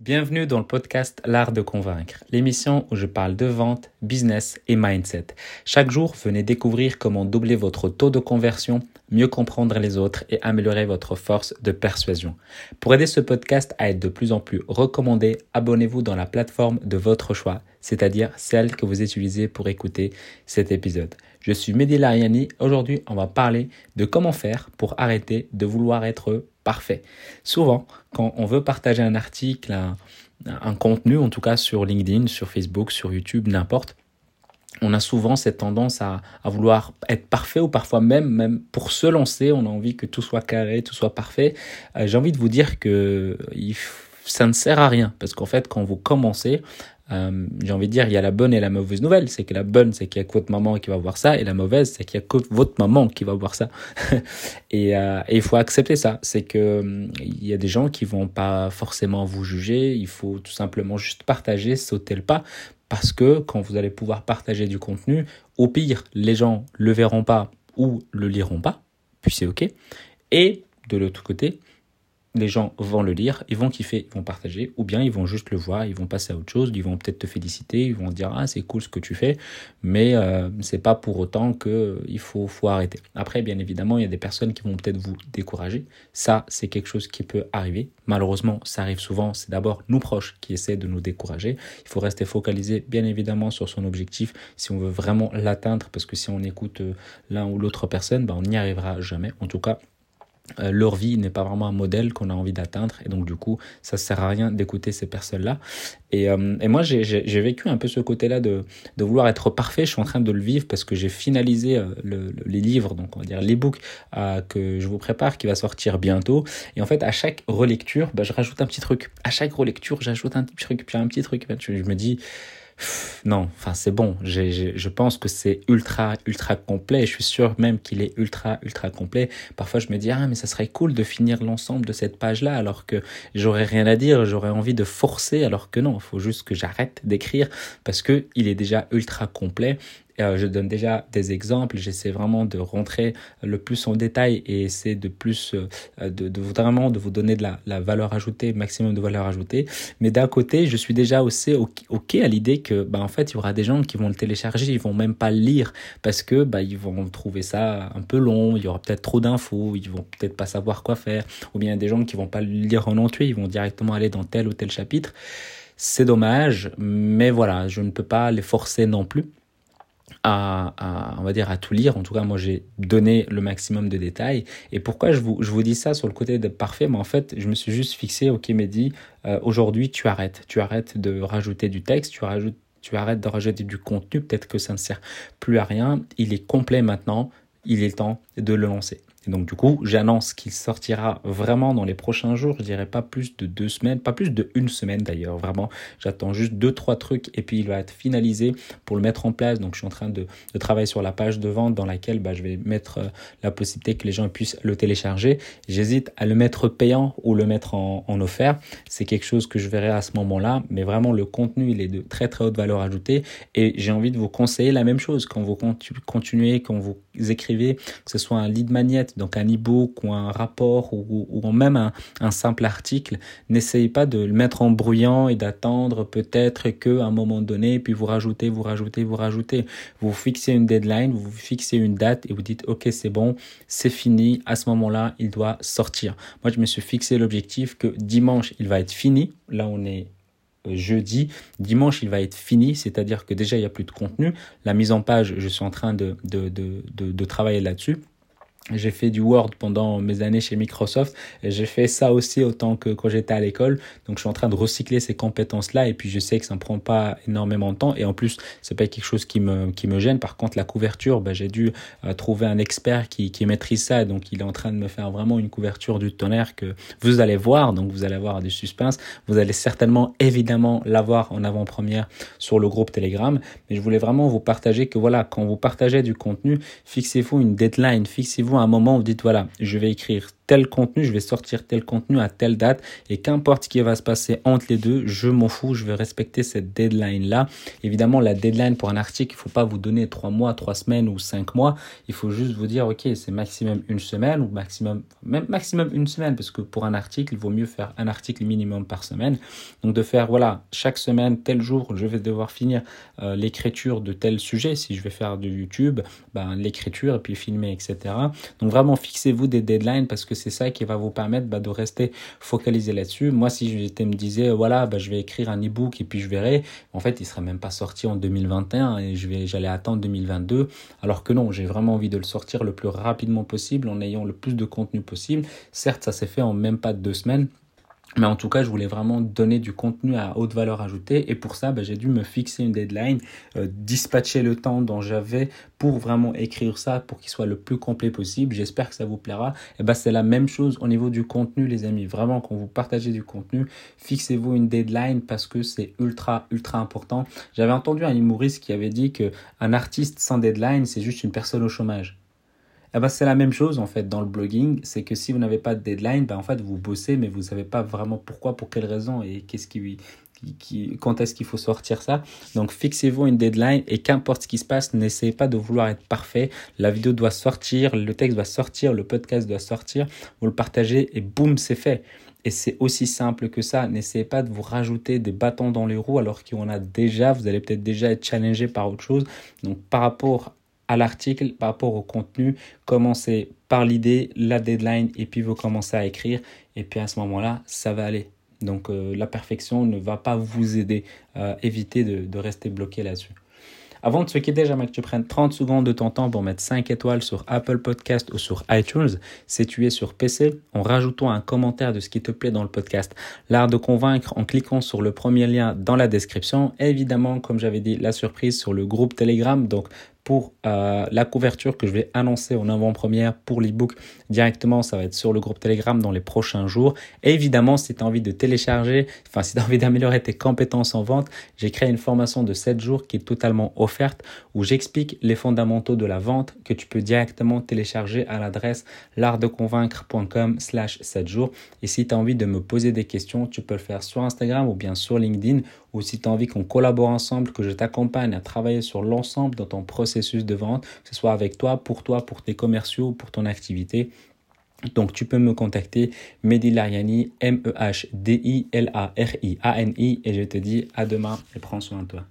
Bienvenue dans le podcast L'Art de Convaincre, l'émission où je parle de vente, business et mindset. Chaque jour, venez découvrir comment doubler votre taux de conversion, mieux comprendre les autres et améliorer votre force de persuasion. Pour aider ce podcast à être de plus en plus recommandé, abonnez-vous dans la plateforme de votre choix, c'est-à-dire celle que vous utilisez pour écouter cet épisode. Je suis Mehdi Lariani. Aujourd'hui, on va parler de comment faire pour arrêter de vouloir être parfait. Souvent, quand on veut partager un article, un, contenu, en tout cas sur LinkedIn, sur Facebook, sur YouTube, n'importe, on a souvent cette tendance à, vouloir être parfait ou parfois même, même pour se lancer, on a envie que tout soit carré, tout soit parfait. Euh, j'ai envie de vous dire que ça ne sert à rien parce qu'en fait, quand vous commencez, euh, j'ai envie de dire, il y a la bonne et la mauvaise nouvelle. C'est que la bonne, c'est qu'il y a que votre maman qui va voir ça, et la mauvaise, c'est qu'il y a que votre maman qui va voir ça. et, euh, et, il faut accepter ça. C'est que il y a des gens qui vont pas forcément vous juger. Il faut tout simplement juste partager, sauter le pas, parce que quand vous allez pouvoir partager du contenu, au pire, les gens le verront pas ou le liront pas, puis c'est ok. Et de l'autre côté, les gens vont le lire, ils vont kiffer, ils vont partager, ou bien ils vont juste le voir, ils vont passer à autre chose, ils vont peut-être te féliciter, ils vont dire ah c'est cool ce que tu fais, mais euh, c'est pas pour autant que il faut faut arrêter. Après bien évidemment il y a des personnes qui vont peut-être vous décourager, ça c'est quelque chose qui peut arriver. Malheureusement ça arrive souvent, c'est d'abord nous proches qui essaient de nous décourager. Il faut rester focalisé bien évidemment sur son objectif si on veut vraiment l'atteindre, parce que si on écoute euh, l'un ou l'autre personne, ben, on n'y arrivera jamais. En tout cas euh, leur vie n'est pas vraiment un modèle qu'on a envie d'atteindre et donc du coup ça sert à rien d'écouter ces personnes là et, euh, et moi j'ai vécu un peu ce côté là de, de vouloir être parfait. Je suis en train de le vivre parce que j'ai finalisé euh, le, les livres donc on va dire l'ebook euh, que je vous prépare qui va sortir bientôt. Et en fait à chaque relecture bah, je rajoute un petit truc. À chaque relecture j'ajoute un petit truc. Puis un petit truc. Je me dis non, enfin c'est bon. je pense que c'est ultra ultra complet. Je suis sûr même qu'il est ultra ultra complet. Parfois je me dis ah mais ça serait cool de finir l'ensemble de cette page là alors que j'aurais rien à dire, j'aurais envie de forcer alors que non, il faut juste que j'arrête d'écrire parce que il est déjà ultra complet euh, je donne déjà des exemples, j'essaie vraiment de rentrer le plus en détail et essayer de plus euh, de, vraiment de vous donner de la, la, valeur ajoutée, maximum de valeur ajoutée. Mais d'un côté, je suis déjà aussi ok à l'idée que bah en fait il y aura des gens qui vont le télécharger, ils vont même pas le lire parce que bah ils vont trouver ça un peu long, il y aura peut-être trop d'infos, ils vont peut-être pas savoir quoi faire, ou bien des gens qui vont pas le lire en entier, ils vont directement aller dans tel ou tel chapitre. C'est dommage, mais voilà, je ne peux pas les forcer non plus à, on va dire, à tout lire. En tout cas, moi, j'ai donné le maximum de détails. Et pourquoi je vous, je vous dis ça sur le côté de parfait Mais en fait, je me suis juste fixé, ok, Mehdi, euh, aujourd'hui, tu arrêtes. Tu arrêtes de rajouter du texte, tu rajoutes tu arrêtes de rajouter du contenu, peut-être que ça ne sert plus à rien. Il est complet maintenant, il est temps de le lancer. Et donc du coup, j'annonce qu'il sortira vraiment dans les prochains jours. Je dirais pas plus de deux semaines, pas plus de une semaine d'ailleurs. Vraiment, j'attends juste deux trois trucs et puis il va être finalisé pour le mettre en place. Donc je suis en train de, de travailler sur la page de vente dans laquelle bah, je vais mettre euh, la possibilité que les gens puissent le télécharger. J'hésite à le mettre payant ou le mettre en, en offert. C'est quelque chose que je verrai à ce moment-là. Mais vraiment, le contenu il est de très très haute valeur ajoutée et j'ai envie de vous conseiller la même chose quand vous continuez, quand vous écrivez, que ce soit un lead magnet donc un e-book ou un rapport ou, même un, simple article, n'essayez pas de le mettre en bruyant et d'attendre peut-être qu'à un moment donné, puis vous rajoutez, vous rajoutez, vous rajoutez. Vous fixez une deadline, vous fixez une date et vous dites ok c'est bon, c'est fini, à ce moment-là il doit sortir. Moi je me suis fixé l'objectif que dimanche il va être fini, là on est euh, jeudi. Dimanche, il va être fini, c'est-à-dire que déjà, il n'y a plus de contenu. La mise en page, je suis en train de travailler là-dessus. J'ai fait du Word pendant mes années chez Microsoft j'ai fait ça aussi autant que quand j'étais à l'école. Donc je suis en train de recycler ces compétences-là et puis je sais que ça ne prend pas énormément de temps et en plus c'est pas quelque chose qui me qui me gêne. Par contre la couverture, bah, j'ai dû euh, trouver un expert qui qui maîtrise ça donc il est en train de me faire vraiment une couverture du tonnerre que vous allez voir. Donc vous allez avoir du suspense. Vous allez certainement évidemment l'avoir en avant-première sur le groupe Telegram. Mais je voulais vraiment vous partager que voilà quand vous partagez du contenu, fixez-vous une deadline, fixez-vous un moment où vous dites voilà, je vais écrire tel contenu, je vais sortir tel contenu à telle date et qu'importe ce qui va se passer entre les deux, je m'en fous, je vais respecter cette deadline-là. Évidemment, la deadline pour un article, il faut pas vous donner trois mois, trois semaines ou cinq mois. Il faut juste vous dire, OK, c'est maximum une semaine ou maximum, même maximum une semaine parce que pour un article, il vaut mieux faire un article minimum par semaine. Donc de faire, voilà, chaque semaine, tel jour, je vais devoir finir euh, l'écriture de tel sujet. Si je vais faire du YouTube, ben, l'écriture et puis filmer, etc. Donc vraiment, fixez-vous des deadlines parce que c'est ça qui va vous permettre bah, de rester focalisé là-dessus. Moi, si j'étais me disais, voilà, bah, je vais écrire un e-book et puis je verrai, en fait, il serait même pas sorti en 2021 et j'allais attendre 2022. Alors que non, j'ai vraiment envie de le sortir le plus rapidement possible en ayant le plus de contenu possible. Certes, ça s'est fait en même pas deux semaines. Mais en tout cas, je voulais vraiment donner du contenu à haute valeur ajoutée. Et pour ça, bah, j'ai dû me fixer une deadline, euh, dispatcher le temps dont j'avais pour vraiment écrire ça, pour qu'il soit le plus complet possible. J'espère que ça vous plaira. Et bah, c'est la même chose au niveau du contenu, les amis. Vraiment, quand vous partagez du contenu, fixez-vous une deadline parce que c'est ultra, ultra important. J'avais entendu un humoriste qui avait dit que un artiste sans deadline, c'est juste une personne au chômage. Eh ben, c'est la même chose en fait dans le blogging, c'est que si vous n'avez pas de deadline, ben, en fait vous bossez mais vous ne savez pas vraiment pourquoi, pour quelle raison et qu'est-ce qui, qui, quand est-ce qu'il faut sortir ça. Donc fixez-vous une deadline et qu'importe ce qui se passe, n'essayez pas de vouloir être parfait. La vidéo doit sortir, le texte doit sortir, le podcast doit sortir, vous le partagez et boum, c'est fait. Et c'est aussi simple que ça. N'essayez pas de vous rajouter des bâtons dans les roues alors qu'on a déjà. Vous allez peut-être déjà être challengé par autre chose. Donc par rapport à l'article par rapport au contenu. Commencez par l'idée, la deadline, et puis vous commencez à écrire. Et puis à ce moment-là, ça va aller. Donc euh, la perfection ne va pas vous aider. à éviter de, de rester bloqué là-dessus. Avant de se quitter, j'aimerais que tu prennes 30 secondes de ton temps pour mettre 5 étoiles sur Apple Podcast ou sur iTunes si tu es sur PC en rajoutant un commentaire de ce qui te plaît dans le podcast. L'art de convaincre en cliquant sur le premier lien dans la description. évidemment, comme j'avais dit, la surprise sur le groupe Telegram. Donc pour euh, la couverture que je vais annoncer en avant-première pour l'ebook directement, ça va être sur le groupe Telegram dans les prochains jours. Et évidemment, si tu as envie de télécharger, enfin si tu as envie d'améliorer tes compétences en vente, j'ai créé une formation de 7 jours qui est totalement offerte où j'explique les fondamentaux de la vente que tu peux directement télécharger à l'adresse l'artdeconvaincre.com slash 7 jours. Et si tu as envie de me poser des questions, tu peux le faire sur Instagram ou bien sur LinkedIn ou si tu as envie qu'on collabore ensemble, que je t'accompagne à travailler sur l'ensemble de ton processus de vente, que ce soit avec toi, pour toi, pour tes commerciaux, pour ton activité. Donc tu peux me contacter Mehdi Lariani, M-E-H-D-I-L-A-R-I-A-N-I et je te dis à demain et prends soin de toi.